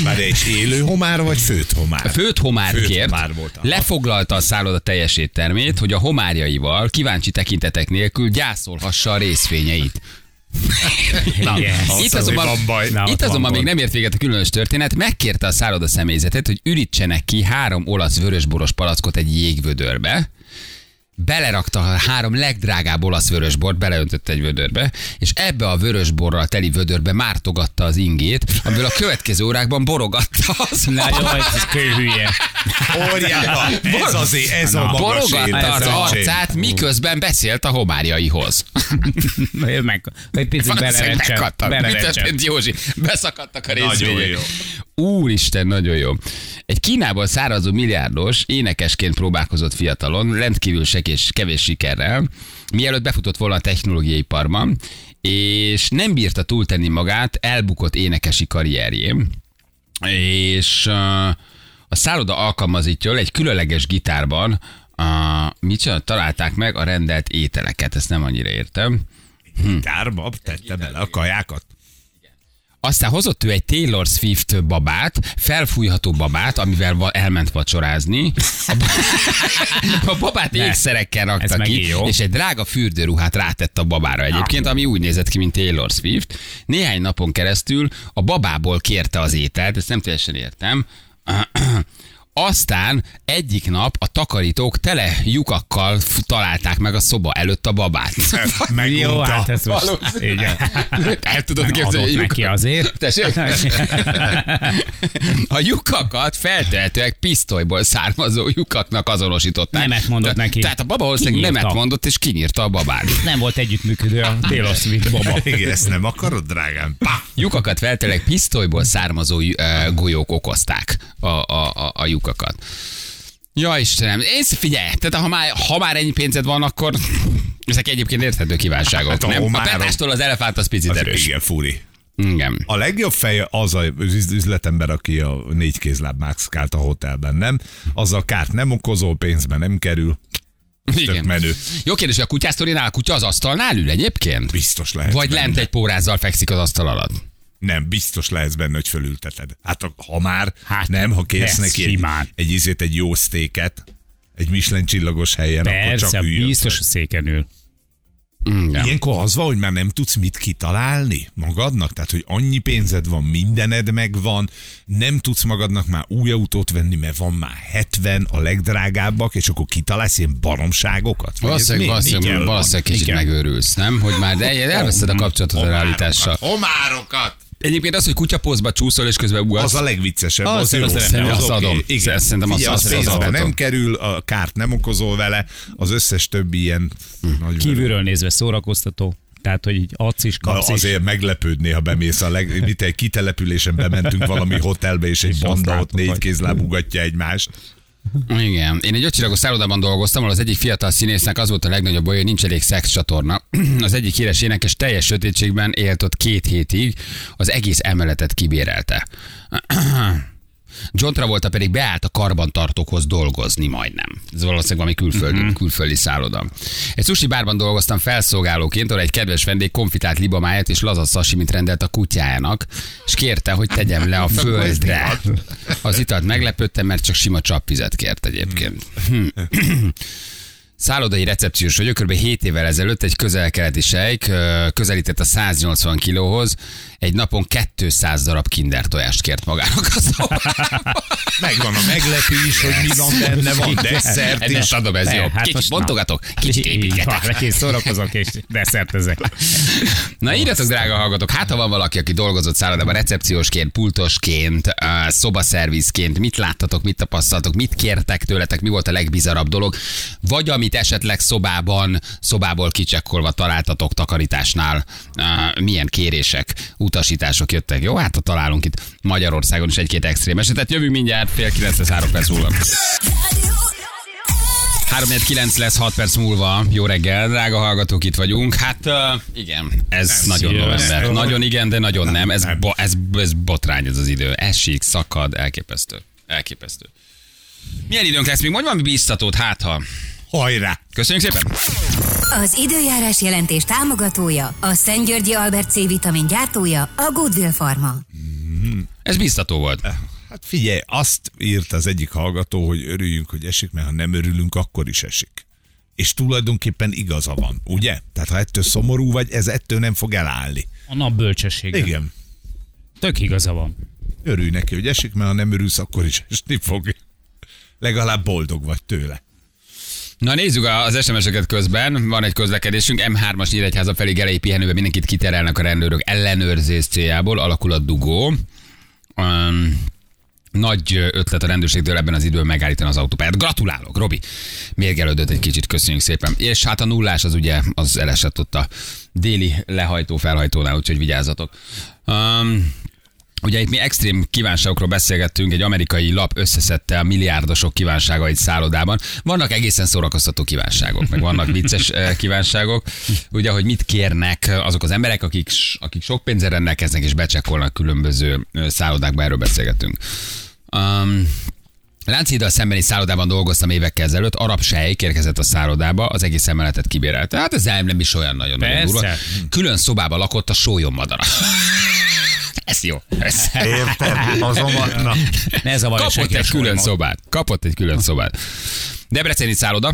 Speaker 3: Már egy élő homár, vagy főtt homár?
Speaker 2: Főt homár
Speaker 3: Főtt
Speaker 2: kért,
Speaker 3: homár volt.
Speaker 2: Lefoglalta a szálloda teljes éttermét, hogy a homárjaival kíváncsi tekintetek nélkül gyászolhassa a részfényeit.
Speaker 4: Na, yes.
Speaker 2: Itt
Speaker 3: Az
Speaker 2: azonban,
Speaker 3: van baj.
Speaker 4: Na,
Speaker 2: itt azonban még nem ért véget a különös történet, megkérte a szálloda személyzetet, hogy ürítsenek ki három olasz vörösboros palackot egy jégvödörbe, belerakta a három legdrágább olasz vörösbort, beleöntötte egy vödörbe, és ebbe a vörösborral teli vödörbe mártogatta az ingét, amiből a következő órákban borogatta az
Speaker 4: Na jó, ez kőhülye.
Speaker 3: Óriás, ez azért, ez a
Speaker 2: Borogatta az arcát, miközben beszélt a homárjaihoz.
Speaker 4: Meg, egy picit
Speaker 2: megkattam. Mi történt, Józsi? Beszakadtak a részvények. Úristen, nagyon jó. Egy Kínából szárazó milliárdos énekesként próbálkozott fiatalon, rendkívül sekés, kevés sikerrel, mielőtt befutott volna a technológiai iparban, és nem bírta túltenni magát elbukott énekesi karrierjén, és a szálloda alkalmazítjól egy különleges gitárban mit csinál? találták meg a rendelt ételeket, ezt nem annyira értem.
Speaker 3: Gárba tette bele a kajákat.
Speaker 2: Aztán hozott ő egy Taylor Swift babát, felfújható babát, amivel elment vacsorázni. A, ba- a babát
Speaker 4: Ne.
Speaker 2: ékszerekkel rakta ki,
Speaker 4: jó.
Speaker 2: és egy drága fürdőruhát rátett a babára egyébként, ami úgy nézett ki, mint Taylor Swift. Néhány napon keresztül a babából kérte az ételt, ezt nem teljesen értem. Aztán egyik nap a takarítók tele lyukakkal f- találták meg a szoba előtt a babát.
Speaker 4: Jó,
Speaker 3: Megunta.
Speaker 4: hát ez most... Igen.
Speaker 2: El tudod képzelni,
Speaker 4: neki azért.
Speaker 2: Tessék? A lyukakat feltehetőleg pisztolyból származó lyukaknak azonosították.
Speaker 4: Nemet mondott neki.
Speaker 2: Tehát a baba valószínűleg
Speaker 4: Kinyírta.
Speaker 2: nemet mondott, és kinyírta a babát.
Speaker 4: Nem volt együttműködő a Taylor Swift baba.
Speaker 3: Igen, ezt nem akarod, drágám? Pá!
Speaker 2: Lyukakat feltehetőleg pisztolyból származó uh, golyók okozták a, a, a, a lyukakat. Ja Istenem, én figyelj, tehát ha már, ha már ennyi pénzed van, akkor ezek egyébként érthető kívánságok.
Speaker 3: Hát
Speaker 2: nem? A petástól az elefánt az picit
Speaker 3: Az
Speaker 2: erős.
Speaker 3: igen, furi.
Speaker 2: Igen.
Speaker 3: A legjobb fej az a üz- üzletember, aki a négy kézláb máxkált a hotelben, nem? Az a kárt nem okozol, pénzbe nem kerül.
Speaker 2: Igen.
Speaker 3: menő.
Speaker 2: Jó kérdés, hogy a kutyásztorinál a kutya az asztalnál ül egyébként?
Speaker 3: Biztos lehet.
Speaker 2: Vagy
Speaker 3: benne.
Speaker 2: lent egy pórázzal fekszik az asztal alatt?
Speaker 3: Nem, biztos lehetsz benne, hogy fölülteted. Hát ha már,
Speaker 4: Hát,
Speaker 3: nem, ha kérsz neki egy, egy, ízét, egy jó sztéket, egy Michelin csillagos helyen, akkor
Speaker 4: Persze,
Speaker 3: csak üljön
Speaker 4: biztos
Speaker 3: fel.
Speaker 4: a széken ül.
Speaker 2: Igen.
Speaker 3: Ilyenkor az van, hogy már nem tudsz mit kitalálni magadnak, tehát hogy annyi pénzed van, mindened megvan, nem tudsz magadnak már új autót venni, mert van már 70 a legdrágábbak, és akkor kitalálsz ilyen baromságokat?
Speaker 2: Valószínűleg,
Speaker 3: mi?
Speaker 2: valószínűleg,
Speaker 3: Igen.
Speaker 2: valószínűleg kicsit
Speaker 4: Igen.
Speaker 2: megőrülsz, nem? Hogy már de elveszed a kapcsolatot a realitással.
Speaker 3: Homárokat!
Speaker 2: Egyébként az, hogy kutyapózba csúszol és közben ugatsz.
Speaker 3: Az a legviccesebb,
Speaker 4: Az
Speaker 3: az, jó.
Speaker 4: az
Speaker 3: az oké.
Speaker 2: adom.
Speaker 3: Igen.
Speaker 2: Szerintem
Speaker 3: az
Speaker 2: azt
Speaker 3: pénzbe
Speaker 2: adhatom.
Speaker 3: nem kerül, a kárt nem okozol vele, az összes többi ilyen nagy
Speaker 4: Kívülről nézve szórakoztató. Tehát, hogy így adsz is,
Speaker 3: Na,
Speaker 4: kapsz is.
Speaker 3: azért meglepődni, ha bemész a leg... Mit egy kitelepülésen bementünk valami hotelbe, és egy
Speaker 4: És
Speaker 3: banda ott négy kézláb ugatja egymást.
Speaker 2: Igen. Én egy ötcsillagos szállodában dolgoztam, ahol az egyik fiatal színésznek az volt a legnagyobb baj, hogy nincs elég szexcsatorna. Az egyik híres énekes teljes sötétségben élt ott két hétig, az egész emeletet kibérelte. John Travolta pedig beállt a karbantartókhoz dolgozni majdnem. Ez valószínűleg valami külföldi, uh-huh. külföldi szálloda. Egy sushi bárban dolgoztam felszolgálóként, ahol egy kedves vendég konfitált libamáját és laza sashimit rendelt a kutyájának, és kérte, hogy tegyem le a földre. Az italt meglepődtem, mert csak sima csapvizet kért egyébként. Szállodai recepciós vagyok, kb. 7 évvel ezelőtt egy közel-keleti sejk közelített a 180 kilóhoz, egy napon 200 darab kinder tojást kért magának a szobába.
Speaker 3: Megvan a meglepés, hogy mi van benne, van desszert is.
Speaker 2: adom, ez jó.
Speaker 4: hát
Speaker 2: Kicsit bontogatok, kicsit építgetek.
Speaker 4: neki szórakozok és desszertezek.
Speaker 2: Na írjatok, drága hallgatók, hát ha van valaki, aki dolgozott szállodában recepciósként, pultosként, szobaszervizként, mit láttatok, mit tapasztaltok, mit kértek tőletek, mi volt a legbizarabb dolog, vagy amit esetleg szobában, szobából kicsekkolva találtatok takarításnál, milyen kérések, utasítások jöttek. Jó, hát ha találunk itt Magyarországon is egy-két extrém esetet. Jövünk mindjárt fél kilenc három perc múlva. 3 9 lesz 6 perc múlva. Jó reggel, drága hallgatók, itt vagyunk. Hát uh, igen, ez
Speaker 3: Ez
Speaker 2: nagyon november. Nagyon igen, de nagyon nem. Ez,
Speaker 3: Nem.
Speaker 2: bo- ez, ez botrány ez az idő. Esik, szakad, elképesztő. Elképesztő. Milyen időnk lesz még? Mondj valami biztatót, hát ha.
Speaker 3: Hajrá!
Speaker 2: Köszönjük szépen!
Speaker 5: Az időjárás jelentés támogatója, a Szent Györgyi Albert C vitamin gyártója, a Goodwill Pharma.
Speaker 2: Ez biztató volt.
Speaker 3: Hát figyelj, azt írt az egyik hallgató, hogy örüljünk, hogy esik, mert ha nem örülünk, akkor is esik. És tulajdonképpen igaza van, ugye? Tehát ha ettől szomorú vagy, ez ettől nem fog elállni.
Speaker 4: A nap bölcsessége.
Speaker 3: Igen.
Speaker 4: Tök igaza van.
Speaker 3: Örülj neki, hogy esik, mert ha nem örülsz, akkor is esni fog. Legalább boldog vagy tőle.
Speaker 2: Na nézzük az SMS-eket közben. Van egy közlekedésünk. M3-as Nyíregyháza felé gelei pihenőbe mindenkit kiterelnek a rendőrök ellenőrzés céljából. Alakul a dugó. Um, nagy ötlet a rendőrségtől ebben az időben megállítani az autópályát. Gratulálok, Robi! Mérgelődött egy kicsit, köszönjük szépen. És hát a nullás az ugye, az elesett ott a déli lehajtó felhajtónál, úgyhogy vigyázzatok. Um, Ugye itt mi extrém kívánságokról beszélgettünk, egy amerikai lap összeszedte a milliárdosok kívánságait szállodában. Vannak egészen szórakoztató kívánságok, meg vannak vicces eh, kívánságok. Ugye, hogy mit kérnek azok az emberek, akik, akik sok pénzzel rendelkeznek és becsekkolnak különböző eh, szállodákba, erről beszélgettünk. Um, Lánchiddal szembeni szállodában dolgoztam évekkel ezelőtt, arab sejk érkezett a szállodába, az egész emeletet kibérelte. Hát ez nem is olyan nagyon, nagyon durva. Külön szobában lakott a sólyommadara. Ez jó. Ez.
Speaker 3: Érted? Azonban, na.
Speaker 4: Ne zavarja
Speaker 2: Kapott egy külön
Speaker 4: sólyomot.
Speaker 2: szobát. Kapott egy külön szobát. Debreceni szálloda.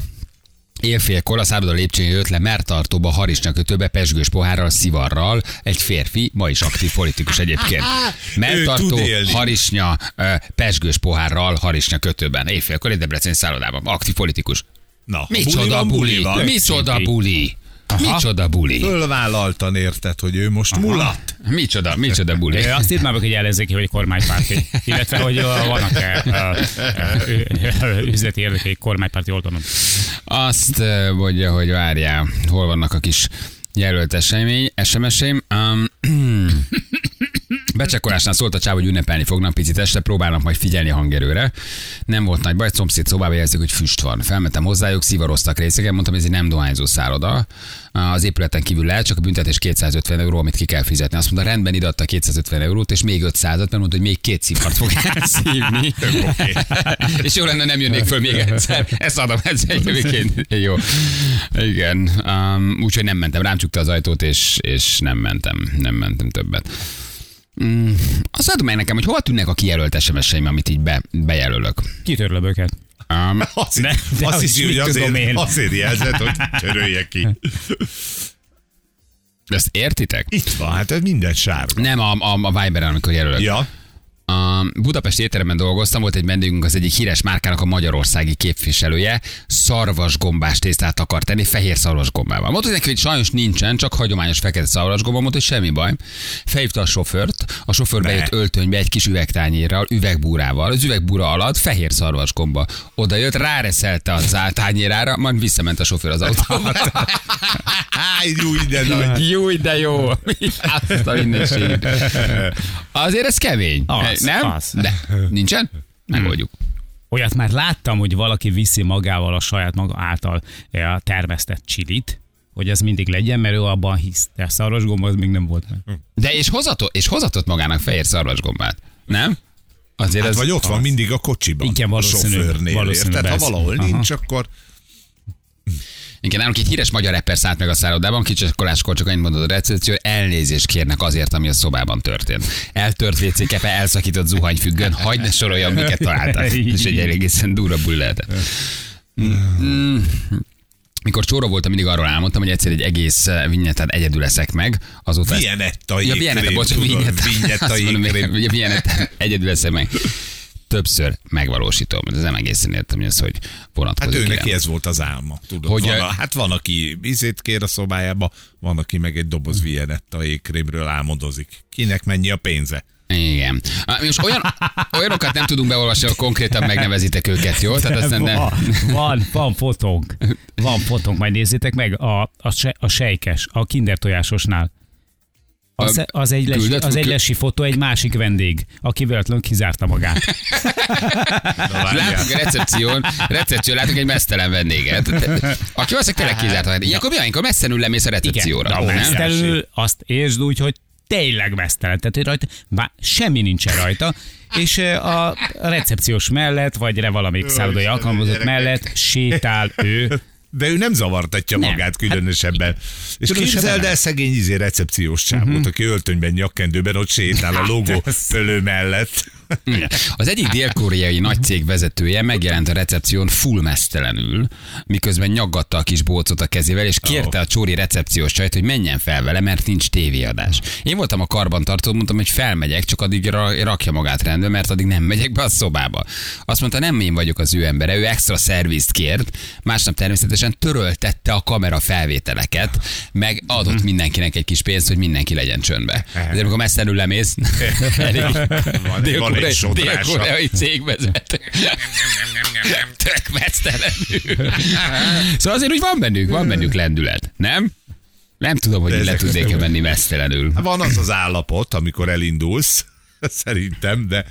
Speaker 2: Élfélkor a szálloda lépcsőjén jött le Mertartóba, Harisnya kötőbe, pesgős pohárral, szivarral, egy férfi, ma is aktív politikus egyébként. Mertartó,
Speaker 3: tud élni.
Speaker 2: Harisnya, pesgős pohárral, Harisnya kötőben. Éjfélkor egy debreceni szállodában. Aktív politikus.
Speaker 3: Na,
Speaker 2: Micsoda
Speaker 3: van,
Speaker 2: buli,
Speaker 3: van.
Speaker 2: micsoda buli. Micsoda buli.
Speaker 3: Fölvállaltan érted, hogy ő most mulat.
Speaker 2: Micsoda, micsoda buli.
Speaker 4: Ö, Azt írd már hogy ellenzéki, hogy kormánypárti. Illetve, hogy vannak-e üzleti érdekei kormánypárti oldalon.
Speaker 2: Azt mondja, hogy várjál, hol vannak a kis jelölt esemény, SMS-eim. Um, Becsekolásnál szólt a csáv, hogy ünnepelni fognak picit este, próbálnak majd figyelni a hangerőre. Nem volt nagy baj, szomszéd szobába jelzik, hogy füst van. Felmentem hozzájuk, szivaroztak részegen, mondtam, hogy ez egy nem dohányzó szálloda. Az épületen kívül lehet, csak a büntetés 250 euró, amit ki kell fizetni. Azt mondta, rendben ide adta 250 eurót, és még 500 mert mondta, hogy még két szivart fog elszívni. és jó lenne, nem jönnék föl még egyszer. Ezt adom, ez egyébként jó. Igen, um, úgyhogy nem mentem, rám csukta az ajtót, és, és nem mentem, nem mentem többet. Mm, azt adom meg nekem, hogy hova tűnnek a kijelölt SMS-eim, amit így be, bejelölök.
Speaker 4: Kitörlöm őket.
Speaker 2: Um,
Speaker 3: Azt,
Speaker 4: De- de
Speaker 3: azt hiszi, hogy azért,
Speaker 4: én.
Speaker 3: azért jelzett, hogy törölje ki.
Speaker 2: ezt értitek?
Speaker 3: Itt van, hát ez minden sárga.
Speaker 2: Nem a, a, a Viberen, amikor jelölök.
Speaker 3: Ja,
Speaker 2: A Budapesti étteremben dolgoztam, volt egy vendégünk, az egyik híres márkának a magyarországi képviselője, szarvasgombás tésztát akar tenni, fehér szarvasgombával. Mondta neki, hogy sajnos nincsen, csak hagyományos fekete szarvasgomba, mondta, hogy semmi baj. Felhívta a sofőrt, a sofőr
Speaker 3: Ne.
Speaker 2: bejött öltönybe egy kis üvegtányérral, üvegbúrával, az üvegbúra alatt fehér szarvasgomba. Oda jött, ráreszelte az tányérára, majd visszament a sofőr az autóba.
Speaker 3: Jó ide nagy.
Speaker 2: Jó, de jó. Azt a mindenségét. Azért ez kemény.
Speaker 4: Az,
Speaker 2: nem?
Speaker 4: az.
Speaker 2: De nincsen? Megoldjuk.
Speaker 4: Olyat már láttam, hogy valaki viszi magával a saját maga által eh, termesztett csilit, hogy ez mindig legyen, mert ő abban hisz. De a szarvasgomba az még nem volt meg.
Speaker 2: De és hozatott, és hozatott magának fehér szarvasgombát. Nem? Azért
Speaker 3: Hát
Speaker 2: ez...
Speaker 3: vagy ott van mindig a kocsiban.
Speaker 4: Igen,
Speaker 3: a
Speaker 4: valószínű,
Speaker 3: sofőrnél,
Speaker 4: valószínű,
Speaker 3: érted? Ha valahol
Speaker 4: Aha.
Speaker 3: nincs, akkor
Speaker 2: Igen, nálunk egy híres magyar rapper szállt meg a szállodában, kicsakoláskor csak annyit mondott a recepció, elnézést kérnek azért, ami a szobában történt. Eltört WC kepe, elszakított zuhanyfüggön, hagyd ne soroljam, miket találtak. És egy egészen durva lehetett. Mm. Mikor csóra voltam, mindig arról álmodtam, hogy egyszer egy egész vinyetet egyedül leszek meg. Azóta ezt-
Speaker 3: Viennetta
Speaker 2: Ja,
Speaker 3: jégkrém,
Speaker 2: Viennetta, bocs, hogy Viennetta egyedül leszek meg. Többször megvalósítom. Ez nem egészen értem, hogy ez hogy
Speaker 3: Hát
Speaker 2: vonatkozik.
Speaker 3: ő
Speaker 2: rám.
Speaker 3: neki ez volt az álma. Tudod,
Speaker 2: Hogy,
Speaker 3: van, a, hát van, aki vizét kér a szobájába, van, aki meg egy doboz Viennetta jégkrémről álmodozik. Kinek mennyi a pénze?
Speaker 2: Igen. Ah, Most olyan, olyanokat nem tudunk beolvasni, hogy konkrétan megnevezitek őket, jó? Tehát aztán de...
Speaker 4: Van, van, van fotónk. Van fotónk, majd nézzétek meg a, a, se, a sejkes, a kinder tojásosnál. Az, az, egy lesi, az egy lesi fotó, egy másik vendég, aki véletlenül kizárta magát.
Speaker 2: Látunk a recepción, recepción látunk egy mesztelen vendéget, aki valószínűleg tényleg kizárt. Ja. Ilyenkor mi van, amikor messzenül lemész a recepcióra? nem?
Speaker 4: mesztelenül azt értsd úgy, hogy tényleg mesztelen. Tehát hogy rajta bár semmi nincsen rajta, és a recepciós mellett, vagy re valamelyik szállodai alkalmazott mellett sétál ő.
Speaker 3: De ő nem zavartatja
Speaker 4: Nem.
Speaker 3: magát különösebben. és
Speaker 4: különösebben
Speaker 3: képzeld
Speaker 4: nem.
Speaker 3: el szegény izé recepciós csávót, aki öltönyben, nyakkendőben ott sétál a logó fölő mellett.
Speaker 2: Az egyik dél-koreai nagy cég vezetője megjelent a recepción full mesztelenül, miközben nyaggatta a kis bócot a kezével, és kérte a csóri recepciós csajt, hogy menjen fel vele, mert nincs tévéadás. Én voltam a karbantartó, mondtam, hogy felmegyek, csak addig ra- rakja magát rendbe, mert addig nem megyek be a szobába. Azt mondta, nem én vagyok az ő embere, ő extra szervizt kért, másnap természetesen töröltette a kamera felvételeket, meg adott mindenkinek egy kis pénzt, hogy mindenki legyen csöndbe. De amikor messzenül lemész, elég
Speaker 3: Van, sodrása.
Speaker 2: dél-koreai cégvezető. Tök mesztelenül. Szóval azért úgy van bennük, van bennük lendület, nem? Nem tudom, hogy le
Speaker 3: ezek
Speaker 2: tudnék
Speaker 3: aztán-
Speaker 2: menni mesztelenül.
Speaker 3: Van az az állapot, amikor elindulsz, szerintem, de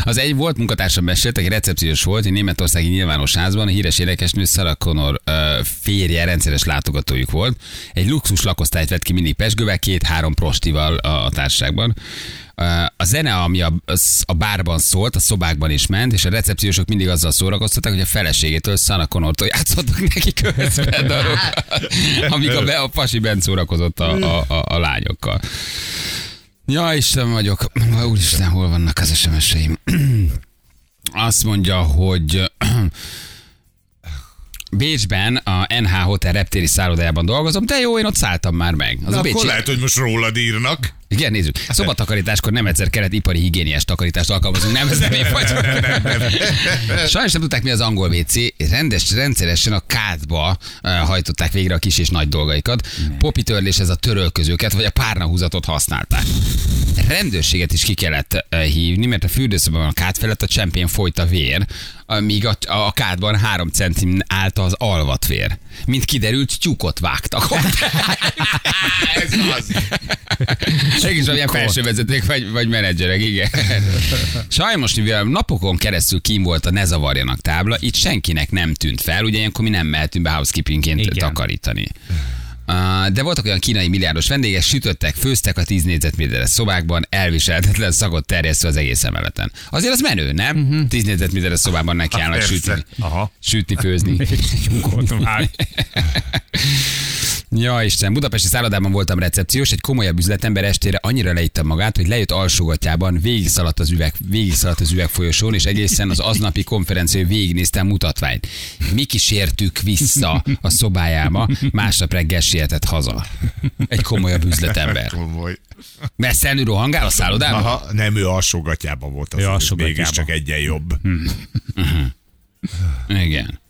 Speaker 2: Az egy volt munkatársam mesélt, aki recepciós volt, egy németországi nyilvános házban, a híres énekesnő Sarah Connor ö, férje rendszeres látogatójuk volt. Egy luxus lakosztályt vett ki mindig pesgővel, két-három prostival a, a társaságban. A zene, ami a, a bárban szólt, a szobákban is ment, és a recepciósok mindig azzal szórakoztattak, hogy a feleségétől Sarah Connortól játszottak neki közben dalokat, amíg a, be, a pasi bent szórakozott a, a, a, a lányokkal. Ja, Isten vagyok. Úristen, hol vannak az SMS-eim? Azt mondja, hogy Bécsben a NH Hotel reptéri szállodájában dolgozom, de jó, én ott szálltam már meg. Az
Speaker 3: Na,
Speaker 2: a
Speaker 3: akkor
Speaker 2: Bécsi...
Speaker 3: lehet, hogy most rólad írnak.
Speaker 2: Igen, nézzük. Szobatakarításkor nem egyszer kellett ipari higiéniás takarítást alkalmazunk, nem ez nem én vagyok. Sajnos nem tudták mi az angol WC, rendes, rendszeresen a kádba uh, hajtották végre a kis és nagy dolgaikat. Popi törlés ez a törölközőket, vagy a párnahúzatot használták. Rendőrséget is ki kellett uh, hívni, mert a fürdőszobában a kád felett a csempén folyt a vér, míg a, a kádban három centim állt az alvatvér. Mint kiderült, tyúkot vágtak.
Speaker 3: Ez az.
Speaker 2: Segíts valamilyen felsővezetők vagy, vagy menedzserek, igen. Sajnos, mivel napokon keresztül kim volt a ne zavarjanak tábla, itt senkinek nem tűnt fel, ugye ilyenkor mi nem mehetünk be housekeepingként
Speaker 4: Igen.
Speaker 2: takarítani. Uh, de voltak olyan kínai milliárdos vendégek, sütöttek, főztek a 10 négyzetméteres szobákban, elviselhetetlen szakot terjesztve az egész emeleten. Azért az menő, nem? Uh-huh. 10 négyzetméteres szobában neki állnak
Speaker 3: persze.
Speaker 2: sütni,
Speaker 3: Aha.
Speaker 2: sütni, főzni.
Speaker 4: Tyúkot vág.
Speaker 2: Ja, Isten, budapesti szállodában voltam recepciós, egy komolyabb üzletember estére annyira leitta magát, hogy lejött alsógatjában, végigszaladt az üveg, végigszaladt az üvegfolyosón, és egészen az aznapi konferencián végignéztem mutatványt. Mi kísértük vissza a szobájába, másnap reggel sietett haza. Egy komolyabb üzletember.
Speaker 3: Komoly.
Speaker 2: Messzelnő rohangál a szállodában?
Speaker 3: Aha, nem, ő alsógatjában volt. Az
Speaker 4: Ő alsógatjában.
Speaker 3: mégiscsak egyen jobb.
Speaker 2: Igen.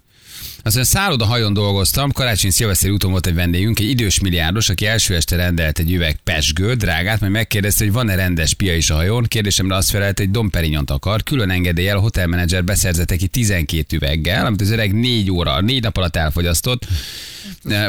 Speaker 2: Aztán szálloda hajón dolgoztam, karácsony szilveszteri úton volt egy vendégünk, egy idős milliárdos, aki első este rendelt egy üveg pesgőt, drágát, majd megkérdezte, hogy van-e rendes pia is a hajón. Kérdésemre azt felelt, hogy Dom Perignont akar. Külön engedéllyel a hotelmenedzser beszerzett neki 12 üveggel, amit az öreg négy óra, négy nap alatt elfogyasztott,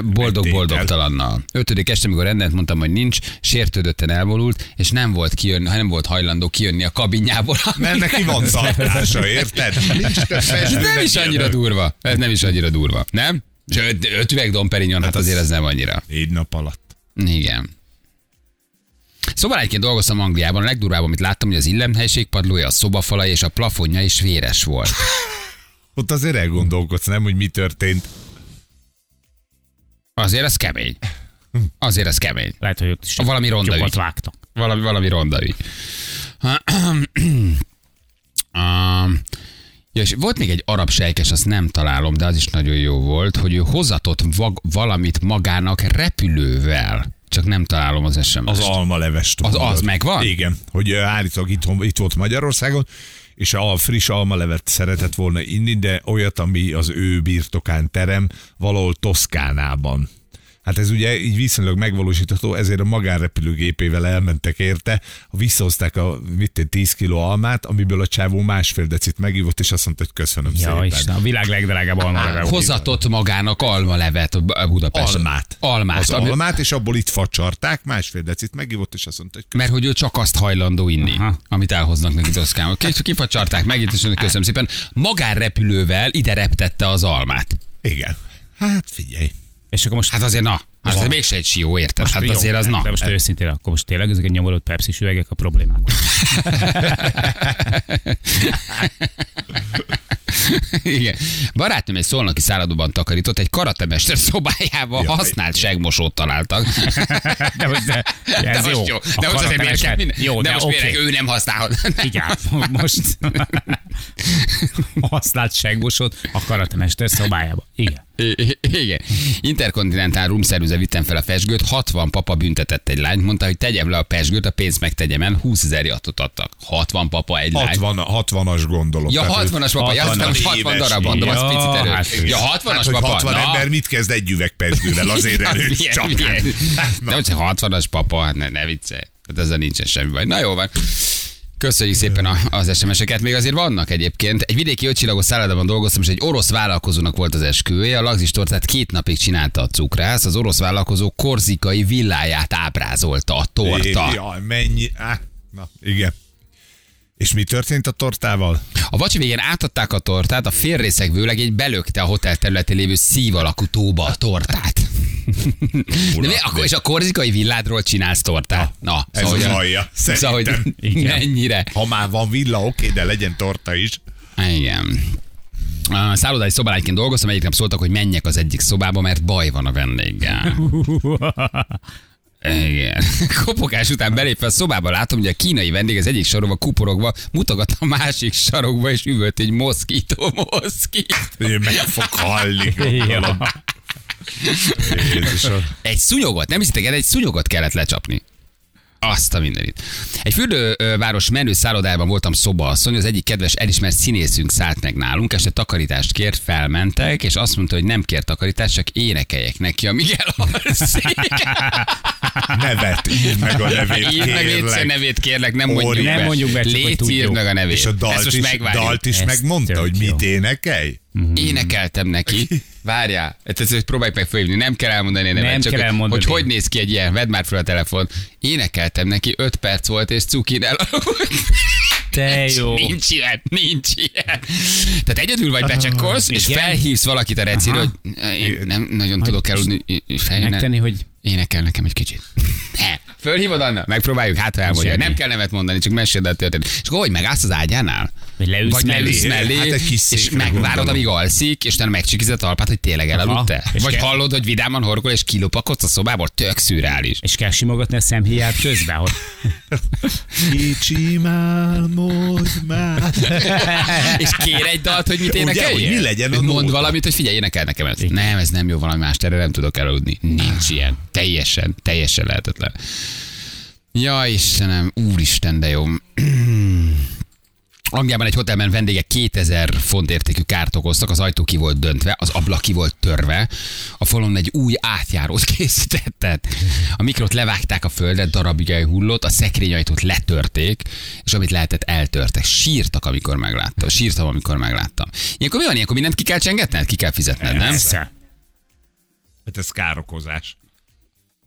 Speaker 2: boldog-boldogtalannal. Ötödik este, amikor rendelt, mondtam, hogy nincs, sértődötten elvolult, és nem volt kijönni, nem volt hajlandó kijönni a kabinjából.
Speaker 3: Mert neki van tartása, érted? Nincs több
Speaker 2: nem is annyira durva. Ez nem is annyira durva. Nem? És öt, öt üveg Dom Perignon, hát
Speaker 3: az-
Speaker 2: azért ez nem annyira.
Speaker 3: Négy nap alatt.
Speaker 2: Igen. Szóval egyébként dolgoztam Angliában, a legdurvább, amit láttam, hogy az illemhelység padlója, a szobafalai és a plafonja is véres volt.
Speaker 3: Ott azért elgondolkodsz, nem, hogy mi történt.
Speaker 2: Azért ez kemény. Azért ez kemény.
Speaker 4: Lehet, hogy ott is
Speaker 2: Valami ronda ügy.
Speaker 4: vágtak.
Speaker 2: Valami, valami ronda ügy. Ja, és volt még egy arab sejkes, azt nem találom, de az is nagyon jó volt, hogy ő hozatott vag- valamit magának repülővel. Csak nem találom az sms
Speaker 3: Az almalevest.
Speaker 2: Az-
Speaker 3: mondod.
Speaker 2: az megvan?
Speaker 3: Igen, hogy állítólag itt, itt volt Magyarországon, és a friss almalevet szeretett volna inni, de olyat, ami az ő birtokán terem, valahol Toszkánában. Hát ez ugye így viszonylag megvalósítható, ezért a magánrepülőgépével elmentek érte, visszahozták a mit én, 10 kiló almát, amiből a csávó másfél decit megívott, és azt mondta, hogy köszönöm
Speaker 4: Ja,
Speaker 3: szépen.
Speaker 4: Isten, a világ legdrágább alma
Speaker 2: Hozatott magának almalevet a Budapest.
Speaker 3: Almát.
Speaker 2: Almát.
Speaker 3: Az
Speaker 2: ami-
Speaker 3: almát, és abból itt facsarták, másfél decit megívott, és azt mondta, hogy
Speaker 2: Mert hogy ő csak azt hajlandó inni, Aha. Amit elhoznak neki Toszkában. Kifacsarták meg és köszönöm szépen. Magánrepülővel ide reptette az almát.
Speaker 3: igen. Hát figyelj.
Speaker 4: És akkor most
Speaker 2: Hát azért na, hát ez mégse egy sió, érted?
Speaker 4: Most
Speaker 2: Hát
Speaker 4: jó,
Speaker 2: azért az na.
Speaker 4: De most őszintén, akkor most tényleg ezek a nyomorult Pepsi üvegek a problémák.
Speaker 2: Igen. Barátnőm egy szolnoki szállodóban takarított, egy karatemester szobájában
Speaker 3: Jaj.
Speaker 2: használt segmosót találtak.
Speaker 4: De most, de,
Speaker 2: De
Speaker 4: ez
Speaker 2: most
Speaker 4: jó.
Speaker 2: De most azért miért kell minden?
Speaker 4: Jó,
Speaker 2: de
Speaker 4: de,
Speaker 2: most
Speaker 4: oké.
Speaker 2: miért ő nem használhat?
Speaker 4: Igen, most használt segmosót a karatemester szobájába. Igen.
Speaker 2: Igen. Interkontinentál roomservice vittem fel a pesgőt, 60 papa büntetett egy lányt, mondta, hogy tegyem le a pesgőt, a pénzt megtegyem el, 20 ezer jattot adtak. 60 papa egy lány.
Speaker 3: 60, 60-as gondolom.
Speaker 2: Ja,
Speaker 3: Tehát,
Speaker 2: 60-as papa, ja, azt
Speaker 3: 60
Speaker 2: hittem, hogy 60
Speaker 3: éves.
Speaker 2: darab mondom, az picit erős.
Speaker 4: hát.
Speaker 2: Ja, 60-as
Speaker 3: Hát,
Speaker 2: papa.
Speaker 3: 60
Speaker 2: na.
Speaker 3: ember mit kezd egy üvegpesgővel, azért
Speaker 2: Hát,
Speaker 3: erős
Speaker 2: milyen-
Speaker 3: csak.
Speaker 2: milyen-
Speaker 3: Hát,
Speaker 2: De hogy 60-as papa, hát ne, ne viccelj. Hát ezzel nincsen semmi baj. Na jó van. Köszönjük szépen a, az SMS-eket. Még azért vannak egyébként. Egy vidéki ötcsillagos szállodában dolgoztam, és egy orosz vállalkozónak volt az esküvője. A lagzis tortát két napig csinálta a cukrász. Az orosz vállalkozó korzikai villáját ábrázolta a torta.
Speaker 3: Jaj, mennyi. Á, na, igen. És mi történt a tortával?
Speaker 2: A vacsi végén átadták a tortát, a félrészek vőleg egy belökte a hotel területén lévő szív alakú tóba a tortát. De mi, akkor, és a korzikai villádról csinálsz tortát? Na,
Speaker 3: Ez az
Speaker 2: hogy-
Speaker 3: alja.
Speaker 2: Szóval, hogy mennyire.
Speaker 3: Ha már van villa, oké, de legyen torta is.
Speaker 2: Igen. A szállodai szobálányként dolgoztam, egyik nap szóltak, hogy menjek az egyik szobába, mert baj van a vendéggel. Igen. Kopogás után belépve a szobába látom, hogy a kínai vendég az egyik sarokba kuporogva mutogat a másik sarokba, és üvölt egy moszkító moszkít.
Speaker 3: Ő meg fog halni.
Speaker 2: Egy szunyogot, nem hiszitek el, egy szunyogot kellett lecsapni. Azt a mindenit. Egy fürdőváros menő szállodában voltam szobaasszony, az egyik kedves elismert színészünk szállt meg nálunk, este takarítást kért, felmentek, és azt mondta, hogy nem kér takarítást, csak énekeljek neki, amíg elalszik.
Speaker 3: Nevet, írd meg a nevét,
Speaker 2: Írd meg
Speaker 3: kérlek.
Speaker 2: nevét, kérlek, nem mondjuk
Speaker 3: Óriás.
Speaker 2: be.
Speaker 4: Nem mondjuk be, csak hogy
Speaker 2: Légy,
Speaker 4: tudjuk.
Speaker 2: írd meg a nevét.
Speaker 3: És a
Speaker 2: Ezt
Speaker 3: dalt
Speaker 2: most
Speaker 3: is,
Speaker 2: megvárjuk.
Speaker 3: dalt is
Speaker 4: Ezt
Speaker 3: megmondta, hogy mit
Speaker 4: jó.
Speaker 3: énekelj?
Speaker 2: Énekeltem neki. Várjál, hát ezt, próbálj meg fölhívni. Nem kell elmondani a nevet,
Speaker 4: Nem
Speaker 2: csak
Speaker 4: kell elmondani.
Speaker 2: hogy hogy néz ki egy ilyen. Vedd már fel a telefon. Énekeltem neki, 5 perc volt, és cukin elaludt.
Speaker 4: Te jó.
Speaker 2: Nincs ilyen, nincs ilyen. Tehát egyedül vagy becsekkolsz, és
Speaker 4: igen.
Speaker 2: felhívsz valakit a recire,
Speaker 4: Aha.
Speaker 2: hogy én nem nagyon tudok eludni. Feljön,
Speaker 4: Megtenni, hogy
Speaker 2: énekel nekem egy kicsit. Ne. Fölhívod Anna? Megpróbáljuk, hát ha elmondja. Nem kell nevet mondani, csak meséld el történet. És akkor hogy megállsz az ágyánál?
Speaker 4: Vagy leülsz
Speaker 2: Vagy
Speaker 4: mellé.
Speaker 2: leülsz mellé,
Speaker 3: Hát egy kis
Speaker 2: és megvárod,
Speaker 3: gondolom.
Speaker 2: amíg alszik, és utána megcsikized a talpát, hogy tényleg elaludt-e? Vagy
Speaker 4: kell-
Speaker 2: hallod, hogy vidáman horkol, és kilopakodsz a szobából? Tök szürreális.
Speaker 4: és kell simogatni a szemhéját közben, hogy
Speaker 3: Kicsi álmodj már.
Speaker 2: és kér egy dalt, hogy mit
Speaker 3: Ugye,
Speaker 2: énekeljél?
Speaker 3: hogy mi legyen a
Speaker 2: Mond valamit, hogy figyelj, énekel nekem ezt. Nem, ez nem jó, valami más, erre nem tudok elaludni. Nincs ilyen. Teljesen, teljesen lehetetlen. Ja, Istenem, úristen, de jó. Angliában egy hotelben vendégek 2000 font értékű kárt okoztak, az ajtó ki volt döntve, az ablak ki volt törve, a falon egy új átjárót készítettek. A mikrot levágták a földre, darabjai hullott, a szekrényajtót letörték, és amit lehetett, eltörtek. Sírtak, amikor megláttam. Sírtam, amikor megláttam. Ilyenkor mi van? Ilyenkor mindent ki kell csengetned? Ki kell fizetned, nem?
Speaker 4: Persze.
Speaker 3: Hát ez károkozás.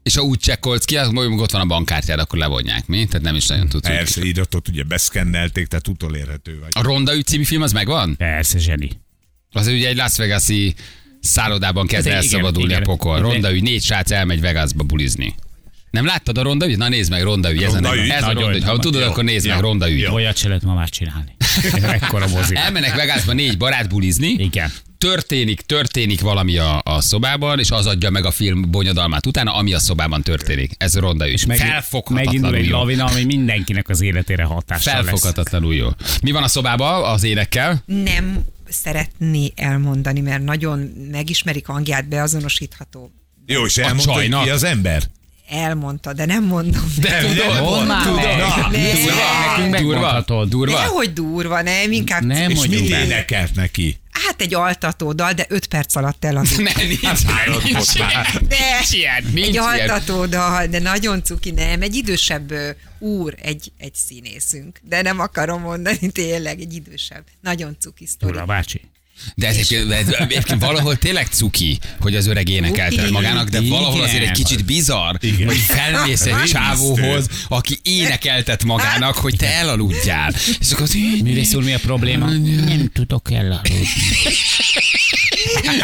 Speaker 2: És ha úgy csekkolsz ki, akkor mondjuk ott van a bankkártyád, akkor levonják, mi? Tehát nem is nagyon tudsz.
Speaker 3: Persze, iratot ugye beszkennelték, tehát utolérhető vagy.
Speaker 2: A Ronda ügy című film az megvan?
Speaker 4: Persze, zseni.
Speaker 2: Az ugye egy Las Vegas-i szállodában kezd
Speaker 4: Hát igen,
Speaker 2: elszabadulni
Speaker 4: igen.
Speaker 2: a pokol.
Speaker 4: Igen.
Speaker 2: Ronda ügy, négy srác elmegy Vegasba bulizni. Nem láttad a ronda ügyet? Na nézd meg, ronda ügy. Ez,
Speaker 3: Ronda
Speaker 2: a,
Speaker 3: ügy?
Speaker 2: ez a ronda ügy. Ha tudod,
Speaker 3: Jó.
Speaker 2: akkor nézd
Speaker 3: Jó.
Speaker 2: meg, ronda ügy.
Speaker 3: Jó.
Speaker 4: Olyat se lehet ma már csinálni. Ekkora mozi.
Speaker 2: Elmennek Vegasba négy barát bulizni,
Speaker 4: Igen.
Speaker 2: Történik, történik valami a, a szobában, és az adja meg a film bonyodalmát utána, ami a szobában történik. Ez ronda ügy.
Speaker 4: Megint-
Speaker 2: Felfoghatatlanul
Speaker 4: egy
Speaker 2: jó.
Speaker 4: lavina, ami mindenkinek az életére hatással lesz.
Speaker 2: Felfoghatatlanul jó. Mi van a szobában az énekkel?
Speaker 6: nem szeretné elmondani, mert nagyon megismerik hangját, beazonosítható.
Speaker 3: Jó, és elmondta, ki az ember?
Speaker 6: Elmondta, de nem mondom.
Speaker 2: De tudod,
Speaker 4: Mondd már
Speaker 2: tudod.
Speaker 4: meg.
Speaker 3: Na,
Speaker 6: Ne.
Speaker 4: Nekünk
Speaker 2: Durva, durva.
Speaker 6: Nehogy durva, nem, inkább
Speaker 4: Nem
Speaker 3: És
Speaker 4: mondjuk
Speaker 3: mit énekelt neki?
Speaker 6: hát egy altató dal, de öt perc alatt eladott.
Speaker 2: Ne, nincs, nincs,
Speaker 3: ott már.
Speaker 2: ilyen. nincs ilyen, nincs
Speaker 6: Egy altató dal, de nagyon cuki, nem, egy idősebb úr, egy, egy színészünk. De nem akarom mondani, tényleg, egy idősebb. Nagyon cuki sztori.
Speaker 4: Ura bácsi.
Speaker 2: De ez egyébként, ez egyébként valahol tényleg cuki, hogy az öreg énekelte magának, de valahol azért egy kicsit bizarr, hogy felmész egy csávóhoz, aki énekeltet magának, hogy te elaludjál. És akkor az
Speaker 4: Művész úr, mi a probléma? Nem tudok elaludni.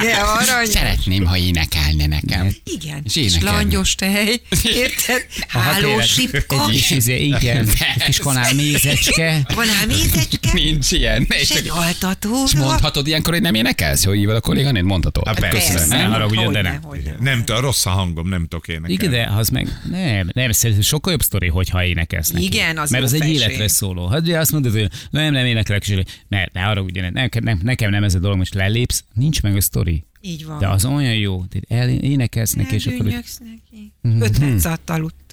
Speaker 6: De arany.
Speaker 2: Szeretném, ha énekelne nekem.
Speaker 6: Igen,
Speaker 2: És
Speaker 6: és, és
Speaker 2: énekelni.
Speaker 6: langyos tej, érted? Háló sipka,
Speaker 4: Egy kis izé, igen. Egy kis kanál mézecske.
Speaker 6: van ám mézecske,
Speaker 2: Nincs ilyen. És,
Speaker 6: és egy altató
Speaker 2: és mondhatod ilyenkor, hogy nem énekelsz? Hogy hívod a kolléganét? Mondhatod.
Speaker 3: Hát persze.
Speaker 6: Persze,
Speaker 4: Ne haragudjon, de
Speaker 6: hogyne,
Speaker 4: nem.
Speaker 3: Nem, t- rossz a hangom, nem tudok énekelni.
Speaker 4: Igen, de az meg nem, nem, szerintem sokkal jobb sztori, hogyha énekelsz neki.
Speaker 6: Igen, az
Speaker 4: Mert az egy életre szóló. Hát ugye azt mondod, hogy nem, nem énekelek, és mert ne arra ugye, nem, nem, nekem nem ez a dolog, most lelépsz, nincs meg a sztori.
Speaker 6: Így van.
Speaker 4: De az olyan jó, tehát el, énekelsz neki, és akkor...
Speaker 6: Neki. Öt perc alatt aludt.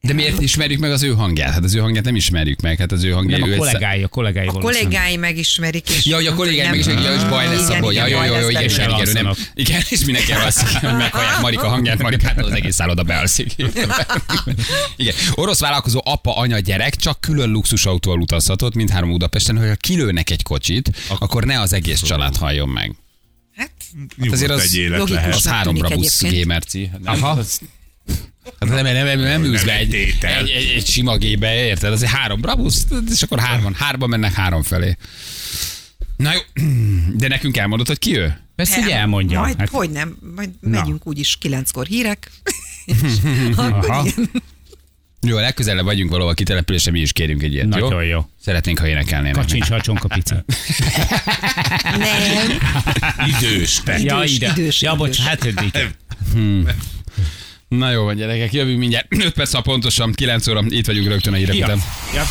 Speaker 2: De miért ismerjük meg az ő hangját? Hát az ő hangját nem ismerjük meg. Hát az ő hangja
Speaker 4: Nem,
Speaker 2: ő
Speaker 4: a kollégái, a kollégái
Speaker 6: A kollégái megismerik. És
Speaker 2: Ja, hogy a kollégák meg is,
Speaker 6: nem-
Speaker 2: ja, és baj lesz
Speaker 6: Igen,
Speaker 2: abból. Ja,
Speaker 6: igen,
Speaker 2: jó, jó, jó, igen, igen, igen, nem. Igen, és mindenki alszik, hogy meghallják Marika hangját, Marikát az egész szálloda bealszik. Igen. Orosz vállalkozó apa, anya, gyerek csak külön luxusautóval utazhatott, mindhárom Budapesten, hogy ha kilőnek egy kocsit, akkor ne az egész család halljon meg.
Speaker 6: Hát,
Speaker 3: Nyugodt
Speaker 2: azért az
Speaker 3: egy élet lehet.
Speaker 2: Az három
Speaker 6: tűnik
Speaker 2: brabusz
Speaker 6: egyébként.
Speaker 2: gémerci. Aha. Hát nem, nem, nem, nem ülsz be egy, egy, egy, egy sima gébe, érted? Az egy három brabusz, és akkor hárman, hárman mennek három felé. Na jó, de nekünk elmondod, hogy ki ő?
Speaker 4: Persze, hogy elmondja.
Speaker 6: Majd,
Speaker 4: Hát,
Speaker 6: hogy nem, majd
Speaker 4: Na.
Speaker 6: megyünk úgyis kilenckor hírek.
Speaker 4: Aha.
Speaker 6: igen.
Speaker 2: Jó, legközelebb vagyunk valahol kitelepülésre, mi is kérünk egy ilyet,
Speaker 4: Nagyon
Speaker 2: jó?
Speaker 4: jó.
Speaker 2: Szeretnénk, ha énekelnének.
Speaker 4: Kacsincs a csonka pici.
Speaker 6: Nem.
Speaker 3: Idős te.
Speaker 4: Ja,
Speaker 6: Idős,
Speaker 4: ide.
Speaker 6: idős,
Speaker 4: Ja, bocs, hát eddig.
Speaker 2: Na jó van, gyerekek, jövünk mindjárt. 5 perc, ha pontosan 9 óra, itt vagyunk rögtön a hírek után.
Speaker 4: Ja.